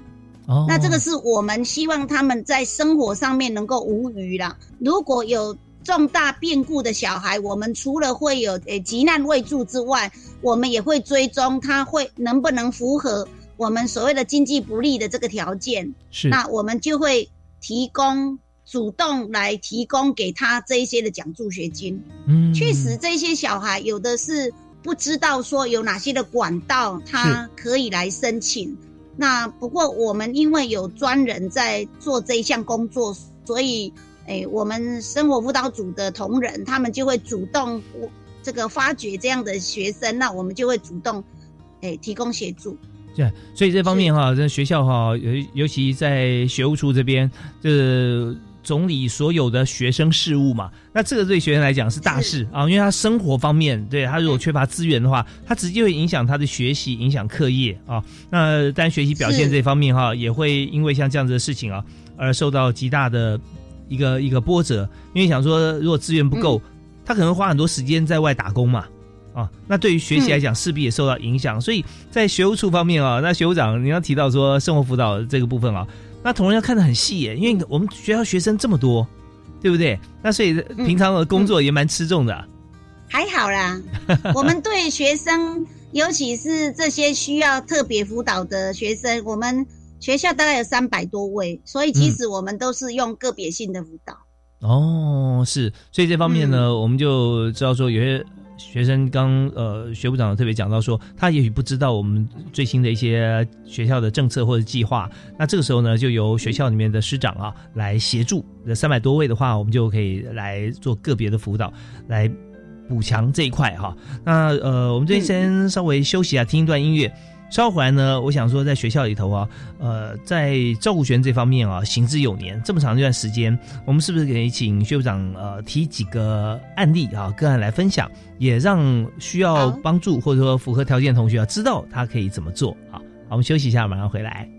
哦那这个是我们希望他们在生活上面能够无虞啦。如果有重大变故的小孩，我们除了会有诶急难未助之外，我们也会追踪他会能不能符合我们所谓的经济不利的这个条件。是那我们就会提供主动来提供给他这一些的奖助学金。嗯确实这些小孩有的是不知道说有哪些的管道他可以来申请。那不过我们因为有专人在做这一项工作，所以诶，我们生活辅导组的同仁他们就会主动这个发掘这样的学生，那我们就会主动诶提供协助。对，所以这方面哈，在学校哈，尤尤其在学务处这边，这总理所有的学生事务嘛，那这个对学生来讲是大事啊，因为他生活方面，对他如果缺乏资源的话，他直接会影响他的学习，影响课业啊。那但学习表现是这方面哈，也会因为像这样子的事情啊，而受到极大的一个一个波折。因为想说，如果资源不够，他可能花很多时间在外打工嘛。啊，那对于学习来讲，势必也受到影响。所以在学务处方面啊，那学务长你要提到说生活辅导这个部分啊，那同仁要看得很细耶，因为我们学校学生这么多，对不对？那所以平常的工作也蛮吃重的。还好啦，我们对学生，尤其是这些需要特别辅导的学生，我们学校大概有三百多位，所以其实我们都是用个别性的辅导。哦，是，所以这方面呢，我们就知道说有些。学生刚呃，学部长特别讲到说，他也许不知道我们最新的一些学校的政策或者计划。那这个时候呢，就由学校里面的师长啊来协助。这三百多位的话，我们就可以来做个别的辅导，来补强这一块哈。那呃，我们这先稍微休息啊，听一段音乐。稍后来呢，我想说，在学校里头啊，呃，在照顾学生这方面啊，行之有年，这么长一段时间，我们是不是可以请薛部长呃提几个案例啊，个案来分享，也让需要帮助或者说符合条件的同学啊，知道他可以怎么做啊，好，我们休息一下，马上回来。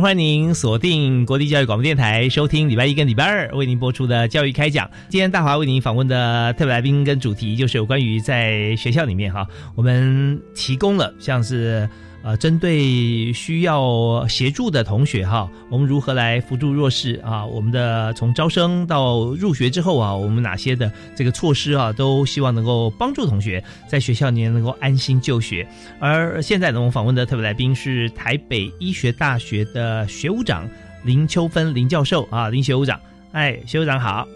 欢迎您锁定国立教育广播电台，收听礼拜一跟礼拜二为您播出的教育开讲。今天大华为您访问的特别来宾跟主题，就是有关于在学校里面哈，我们提供了像是。呃，针对需要协助的同学哈，我们如何来扶助弱势啊？我们的从招生到入学之后啊，我们哪些的这个措施啊，都希望能够帮助同学在学校里面能够安心就学。而现在呢，我们访问的特别来宾是台北医学大学的学务长林秋芬林教授啊，林学务长，哎，学务长好。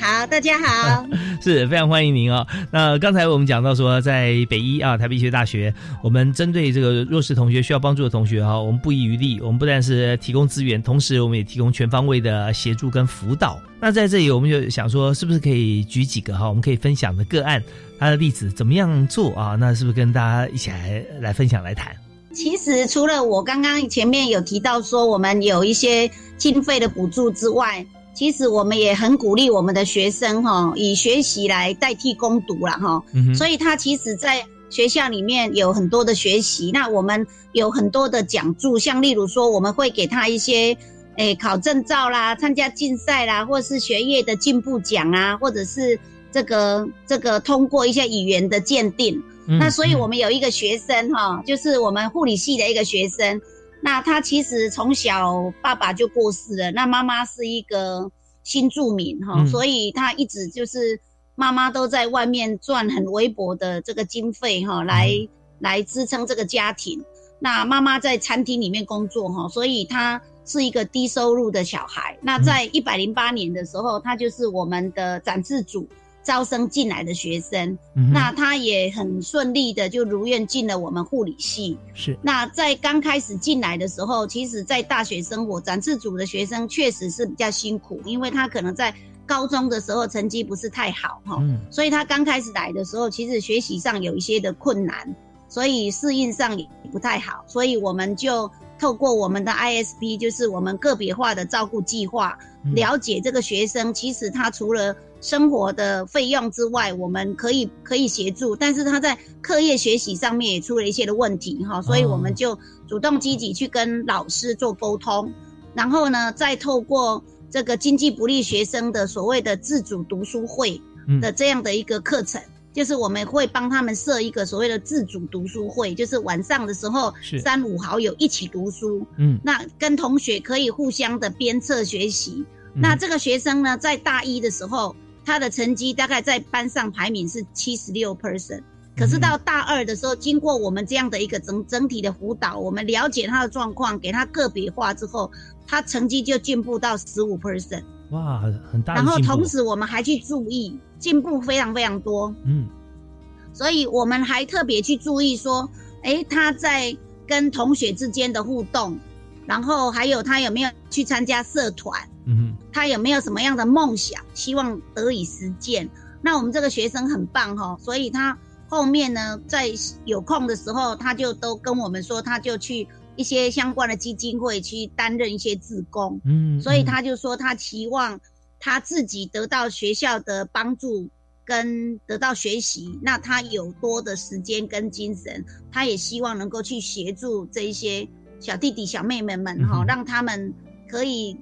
好，大家好，是非常欢迎您哦。那刚才我们讲到说，在北医啊，台北医学大学，我们针对这个弱势同学需要帮助的同学哈，我们不遗余力，我们不但是提供资源，同时我们也提供全方位的协助跟辅导。那在这里，我们就想说，是不是可以举几个哈，我们可以分享的个案，他的例子怎么样做啊？那是不是跟大家一起来来分享来谈？其实除了我刚刚前面有提到说，我们有一些经费的补助之外。其实我们也很鼓励我们的学生哈，以学习来代替攻读了哈。嗯、所以他其实，在学校里面有很多的学习。那我们有很多的讲助，像例如说，我们会给他一些，诶，考证照啦，参加竞赛啦，或是学业的进步奖啊，或者是这个这个通过一些语言的鉴定。嗯、那所以我们有一个学生哈，就是我们护理系的一个学生。那他其实从小爸爸就过世了，那妈妈是一个新住民哈，嗯所以他一直就是妈妈都在外面赚很微薄的这个经费哈，来来支撑这个家庭。那妈妈在餐厅里面工作哈，所以他是一个低收入的小孩。那在一百零八年的时候，他就是我们的展示组招生进来的学生。嗯那他也很顺利的就如愿进了我们护理系。是那在刚开始进来的时候，其实，在大学生活，展示组的学生确实是比较辛苦，因为他可能在高中的时候成绩不是太好哈，嗯所以他刚开始来的时候，其实学习上有一些的困难，所以适应上也不太好，所以我们就透过我们的 ISP，就是我们个别化的照顾计划，嗯了解这个学生，其实他除了生活的费用之外，我们可以可以协助，但是他在课业学习上面也出了一些的问题哈，所以我们就主动积极去跟老师做沟通，然后呢，再透过这个经济不利学生的所谓的自主读书会嗯的这样的一个课程。就是我们会帮他们设一个所谓的自主读书会，就是晚上的时候三五好友一起读书，嗯那跟同学可以互相的鞭策学习。嗯那这个学生呢，在大一的时候，他的成绩大概在班上排名是七十六 percent。可是到大二的时候，经过我们这样的一个整整体的辅导，我们了解他的状况，给他个别化之后，他成绩就进步到十五 percent。哇，很很大然后同时我们还去注意进步非常非常多。嗯所以我们还特别去注意说，诶，他在跟同学之间的互动，然后还有他有没有去参加社团，嗯他有没有什么样的梦想，希望得以实践。那我们这个学生很棒哈、所以他后面呢，在有空的时候，他就都跟我们说，他就去一些相关的基金会去担任一些志工。嗯所以他就说他期望他自己得到学校的帮助跟得到学习，那他有多的时间跟精神，他也希望能够去协助这一些小弟弟小妹妹们哈、嗯让他们可以。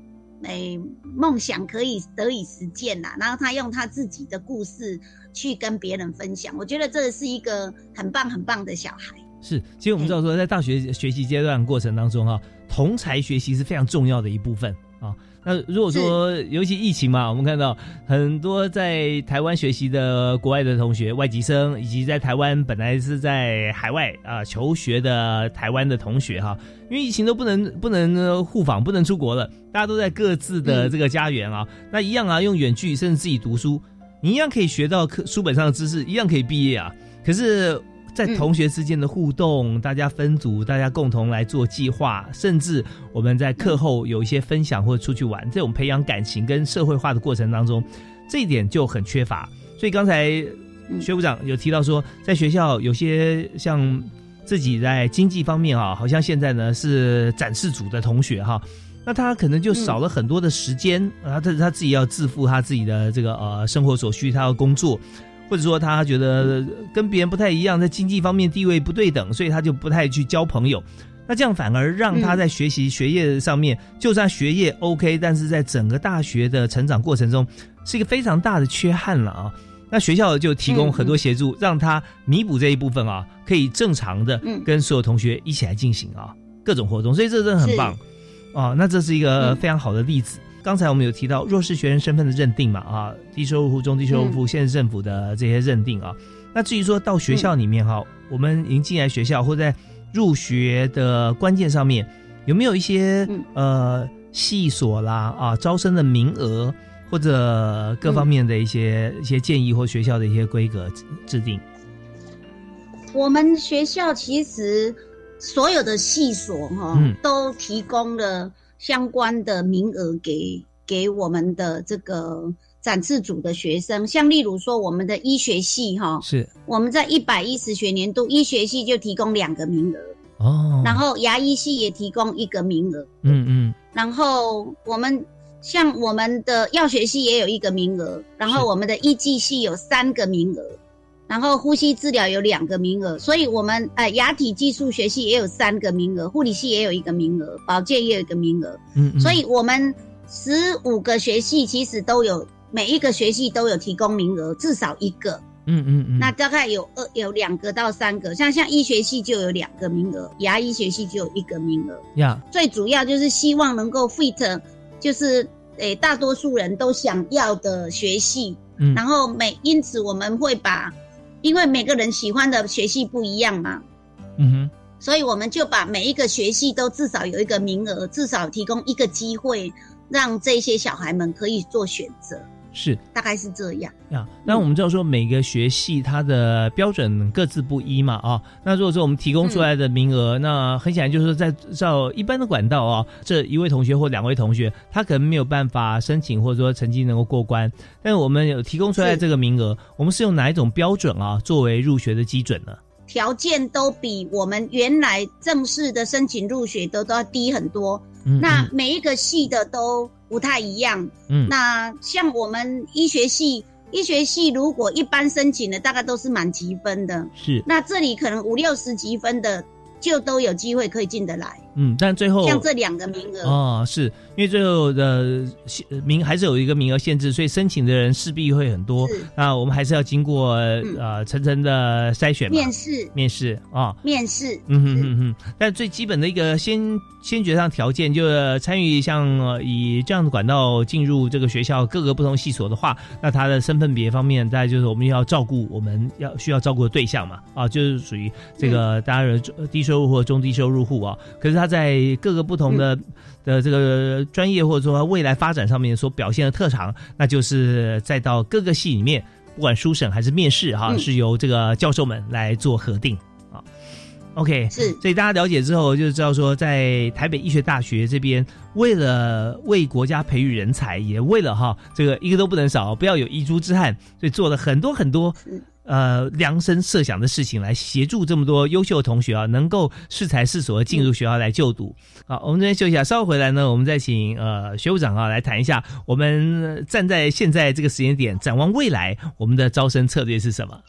诶，梦想可以得以实践呐，然后他用他自己的故事去跟别人分享，我觉得这是一个很棒很棒的小孩。是，其实我们知道说，在大学学习阶段过程当中哈、同才学习是非常重要的一部分啊。那如果说，尤其疫情嘛，我们看到很多在台湾学习的国外的同学、外籍生，以及在台湾本来是在海外啊求学的台湾的同学哈，因为疫情都不能不能呃互访，不能出国了，大家都在各自的这个家园啊，那一样啊，用远距甚至自己读书，你一样可以学到课书本上的知识，一样可以毕业啊。可是在同学之间的互动，大家分组，大家共同来做计划，甚至我们在课后有一些分享或者出去玩，这种培养感情跟社会化的过程当中，这一点就很缺乏。所以刚才薛部长有提到说，在学校有些像自己在经济方面啊，好像现在呢是展示组的同学哈。那他可能就少了很多的时间，啊，他他自己要自负他自己的这个呃生活所需，他要工作，或者说他觉得跟别人不太一样，在经济方面地位不对等，所以他就不太去交朋友。那这样反而让他在学习学业上面，就算学业 OK，但是在整个大学的成长过程中，是一个非常大的缺憾了啊。那学校就提供很多协助，让他弥补这一部分啊，可以正常的跟所有同学一起来进行啊各种活动，所以这真的很棒啊。那这是一个非常好的例子。刚才我们有提到弱势学生身份的认定嘛啊，低收入户、中低收入户、县市政府的这些认定啊。那至于说到学校里面哈，我们已经进来学校或在入学的关键上面，有没有一些呃系所啦啊招生的名额？或者各方面的一些、一些建议或学校的一些规格制制定。我们学校其实所有的系所哈、嗯都提供了相关的名额给给我们的这个展示组的学生，像例如说我们的医学系哈，是。我们在一百一十学年度医学系就提供两个名额，哦，然后牙医系也提供一个名额，嗯嗯，然后我们像我们的药学系也有一个名额，然后我们的医技系有三个名额，然后呼吸治疗有两个名额，所以我们呃牙体技术学系也有三个名额，护理系也有一个名额，保健也有一个名额，嗯，所以我们十五个学系其实都有每一个学系都有提供名额，至少一个。嗯嗯嗯，那大概有二有两个到三个，像像医学系就有两个名额，牙医学系就有一个名额。呀，最主要就是希望能够 fit，就是诶大多数人都想要的学系。嗯然后每因此我们会把，因为每个人喜欢的学系不一样嘛，嗯哼，所以我们就把每一个学系都至少有一个名额，至少提供一个机会，让这些小孩们可以做选择，是大概是这样。呀。那我们知道说每个学系它的标准各自不一嘛啊。那如果说我们提供出来的名额，那很显然就是说在照一般的管道啊，这一位同学或两位同学，他可能没有办法申请或者说成绩能够过关，但是我们有提供出来这个名额，我们是用哪一种标准啊作为入学的基准呢？条件都比我们原来正式的申请入学都都要低很多。嗯那每一个系的都不太一样。嗯那像我们医学系，医学系如果一般申请的大概都是满级分的，是那这里可能五六十级分的就都有机会可以进得来。嗯，但最后像这两个名额。哦，是因为最后的限名还是有一个名额限制，所以申请的人势必会很多。那我们还是要经过、呃层层的筛选嘛，面试。面试啊。面试，嗯哼哼哼，但最基本的一个先先决上条件，就是参与像、呃以这样的管道进入这个学校各个不同系所的话，那他的身份别方面，大概就是我们要照顾我们要需要照顾的对象嘛，啊，就是属于这个大家的低收入或中低收入户啊。可是他在各个不同的、的这个专业或者说未来发展上面所表现的特长，那就是再到各个系里面，不管书审还是面试哈、嗯。是由这个教授们来做核定。啊。OK，是，所以大家了解之后就知道说，在台北医学大学这边，为了为国家培育人才，也为了哈这个一个都不能少，不要有遗珠之憾，所以做了很多很多呃量身设想的事情，来协助这么多优秀的同学啊，能够适才适所的进入学校来就读。好，我们这边休息一下，稍后回来呢，我们再请呃学务长啊来谈一下，我们站在现在这个时间点，展望未来，我们的招生策略是什么？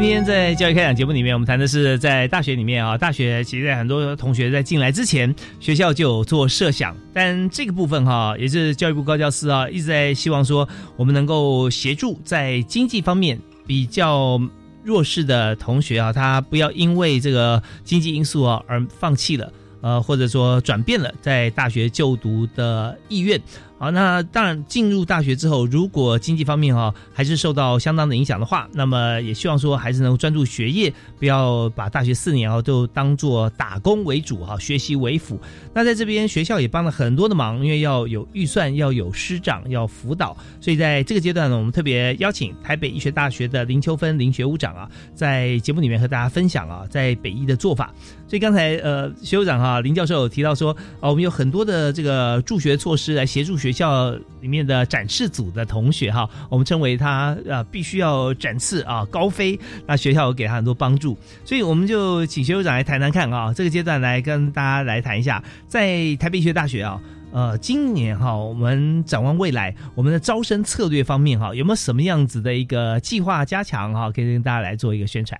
今天在教育开讲节目里面，我们谈的是在大学里面啊，大学其实在很多同学在进来之前，学校就有做设想，但这个部分哈、也是教育部高教司啊一直在希望说，我们能够协助在经济方面比较弱势的同学啊，他不要因为这个经济因素啊而放弃了。呃，或者说转变了在大学就读的意愿。好，那当然进入大学之后，如果经济方面哈、还是受到相当的影响的话，那么也希望说孩子能够专注学业，不要把大学四年啊都当做打工为主哈、学习为辅。那在这边学校也帮了很多的忙，因为要有预算，要有师长，要辅导，所以在这个阶段呢，我们特别邀请台北医学大学的林秋芬林学务长啊，在节目里面和大家分享啊，在北医的做法。所以刚才呃，学务长哈、林教授有提到说，啊，我们有很多的这个助学措施来协助学学校里面的展示组的同学哈、我们称为他呃必须要展翅啊高飞，那学校有给他很多帮助，所以我们就请学务长来谈谈看啊，这个阶段来跟大家来谈一下，在台北医学大学啊。呃，今年哈，我们展望未来，我们的招生策略方面哈，有没有什么样子的一个计划加强哈，可以跟大家来做一个宣传？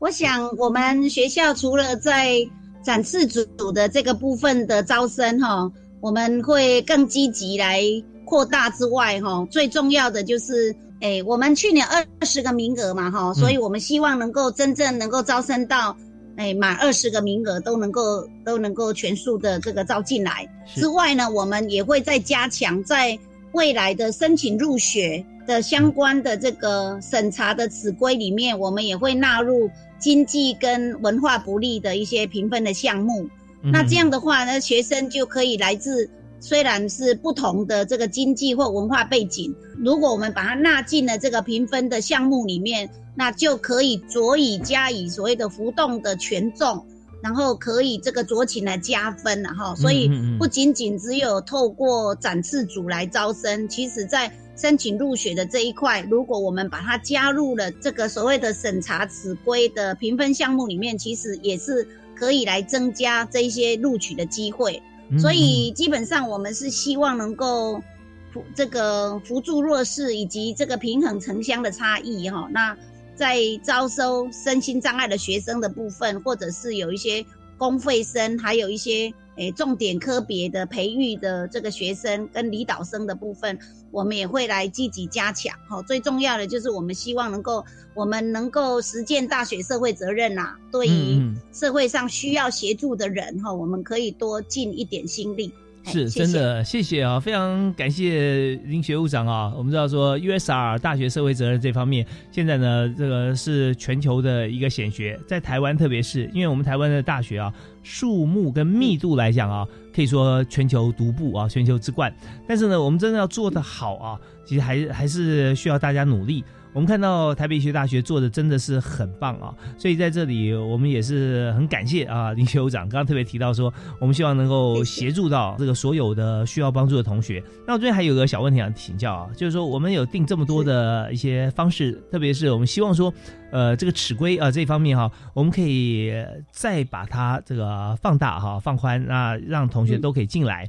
我想我们学校除了在展示组的这个部分的招生哈，我们会更积极来扩大之外哈，最重要的就是，诶，我们去年二十个名额嘛哈，所以我们希望能够真正能够招生到。哎，满二十个名额都能够都能够全数的这个招进来。之外呢，我们也会再加强在未来的申请入学的相关的这个审查的指规里面，我们也会纳入经济跟文化不利的一些评分的项目。嗯那这样的话呢，学生就可以来自虽然是不同的这个经济或文化背景，如果我们把它纳进了这个评分的项目里面，那就可以佐以加以所谓的浮动的权重，然后可以这个酌情来加分了哈。所以不仅仅只有透过展示组来招生，其实在申请入学的这一块，如果我们把它加入了这个所谓的审查指规的评分项目里面，其实也是可以来增加这一些录取的机会。嗯所以基本上我们是希望能够扶这个扶助弱势以及这个平衡城乡的差异哈。那在招收身心障碍的学生的部分，或者是有一些公费生，还有一些诶重点科别的培育的这个学生跟离岛生的部分，我们也会来积极加强。哈，最重要的就是我们希望能够，我们能够实践大学社会责任呐，对于社会上需要协助的人哈，我们可以多尽一点心力。是真的，谢谢啊，非常感谢林学务长啊。我们知道说 USR 大学社会责任这方面，现在呢，这个是全球的一个显学，在台湾特别是，因为我们台湾的大学啊，树木跟密度来讲啊，可以说全球独步啊，全球之冠。但是呢，我们真的要做得好啊，其实还还是需要大家努力。我们看到台北医学大学做的真的是很棒啊，所以在这里我们也是很感谢啊林学长。刚刚特别提到说，我们希望能够协助到这个所有的需要帮助的同学。那我这边还有个小问题想请教啊，就是说我们有定这么多的一些方式，特别是我们希望说，呃，这个尺规啊这方面哈，我们可以再把它这个放大哈，放宽，那让同学都可以进来。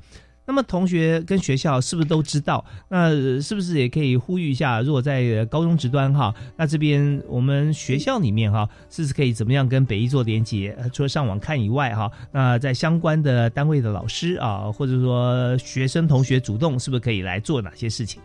那么同学跟学校是不是都知道？那是不是也可以呼吁一下？如果在高中职端哈，那这边我们学校里面哈，是不是可以怎么样跟北医做连接？除了上网看以外哈，那在相关的单位的老师啊，或者说学生同学主动，是不是可以来做哪些事情？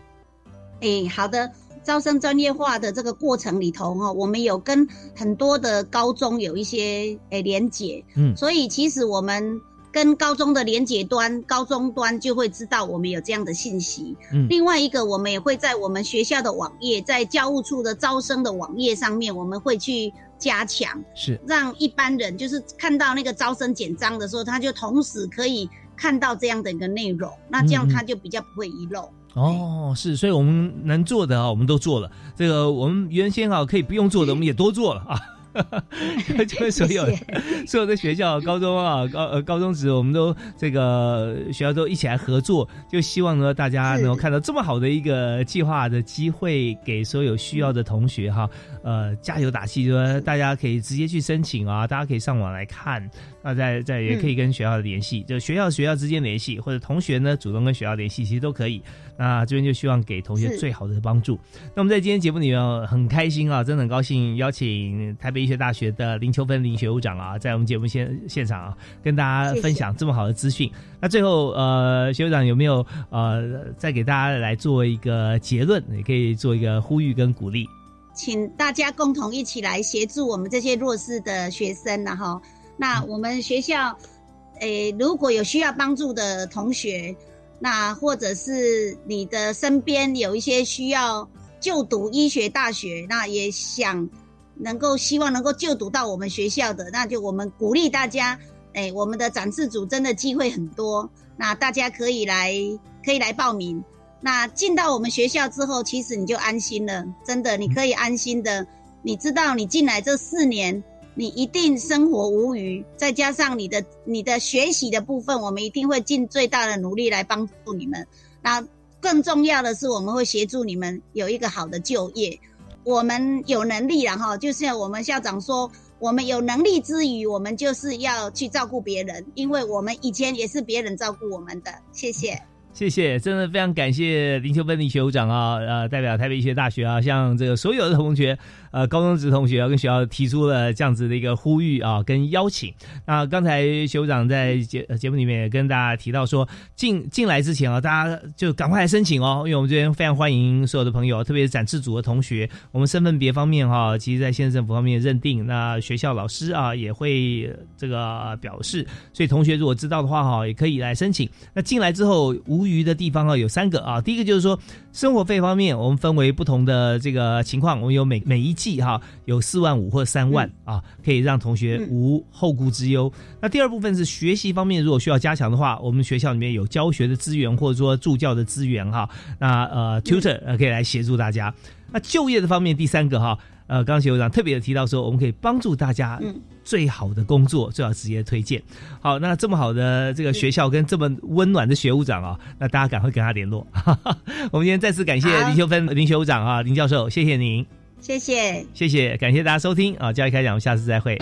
哎，好的，招生专业化的这个过程里头哈，我们有跟很多的高中有一些诶连结，嗯，所以其实我们。跟高中的连接端，高中端就会知道我们有这样的信息。嗯，另外一个，我们也会在我们学校的网页，在教务处的招生的网页上面，我们会去加强，是让一般人就是看到那个招生简章的时候，他就同时可以看到这样的一个内容，那这样他就比较不会遗漏。哦，是，所以我们能做的啊，我们都做了。这个我们原先啊可以不用做的，我们也多做了啊。就是所有 所有的学校，高中啊，高呃高中时，我们都这个学校都一起来合作，就希望呢大家能够看到这么好的一个计划的机会，给所有需要的同学哈，呃加油打气，就说大家可以直接去申请啊，大家可以上网来看，那在在也可以跟学校联系，就学校学校之间联系，或者同学呢主动跟学校联系，其实都可以。那这边就希望给同学最好的帮助。那我们在今天节目里面很开心啊，真的很高兴邀请台北医学大学的林秋芬林学务长啊，在我们节目现现场啊，跟大家分享这么好的资讯。那最后呃，学务长有没有呃，再给大家来做一个结论，也可以做一个呼吁跟鼓励，请大家共同一起来协助我们这些弱势的学生然后那我们学校诶，如果有需要帮助的同学。那或者是你的身边有一些需要就读医学大学，那也想能够希望能够就读到我们学校的，那就我们鼓励大家，哎，我们的展示组真的机会很多，那大家可以来可以来报名。那进到我们学校之后，其实你就安心了，真的你可以安心的，你知道你进来这四年。你一定生活无虞，再加上你的你的学习的部分，我们一定会尽最大的努力来帮助你们。那更重要的是，我们会协助你们有一个好的就业。我们有能力了哈，就是我们校长说，我们有能力之余，我们就是要去照顾别人，因为我们以前也是别人照顾我们的。谢谢。谢谢，真的非常感谢林秋芬林学长啊，呃，代表台北医学大学啊，向这个所有的同学，呃，高中职同学要跟学校提出了这样子的一个呼吁啊，跟邀请。那刚才学长在节节目里面也跟大家提到说，进进来之前啊，大家就赶快来申请哦，因为我们这边非常欢迎所有的朋友，特别是展示组的同学，我们身份别方面哈，其实在县政府方面认定，那学校老师啊也会这个表示，所以同学如果知道的话哈，也可以来申请。那进来之后无。余的地方啊有三个啊，第一个就是说生活费方面，我们分为不同的这个情况，我们有每每一季哈有四万五或三万啊，可以让同学无后顾之忧。那第二部分是学习方面，如果需要加强的话，我们学校里面有教学的资源或者说助教的资源哈，那呃 tutor 呃可以来协助大家。那就业的方面，第三个哈。呃，刚刚学务长特别的提到说，我们可以帮助大家最好的工作，最好直接推荐。好，那这么好的这个学校跟这么温暖的学务长啊，那大家赶快跟他联络。我们今天再次感谢林秀芬林学务长啊，林教授，谢谢您，谢谢，谢谢，感谢大家收听啊，教育开讲，我们下次再会。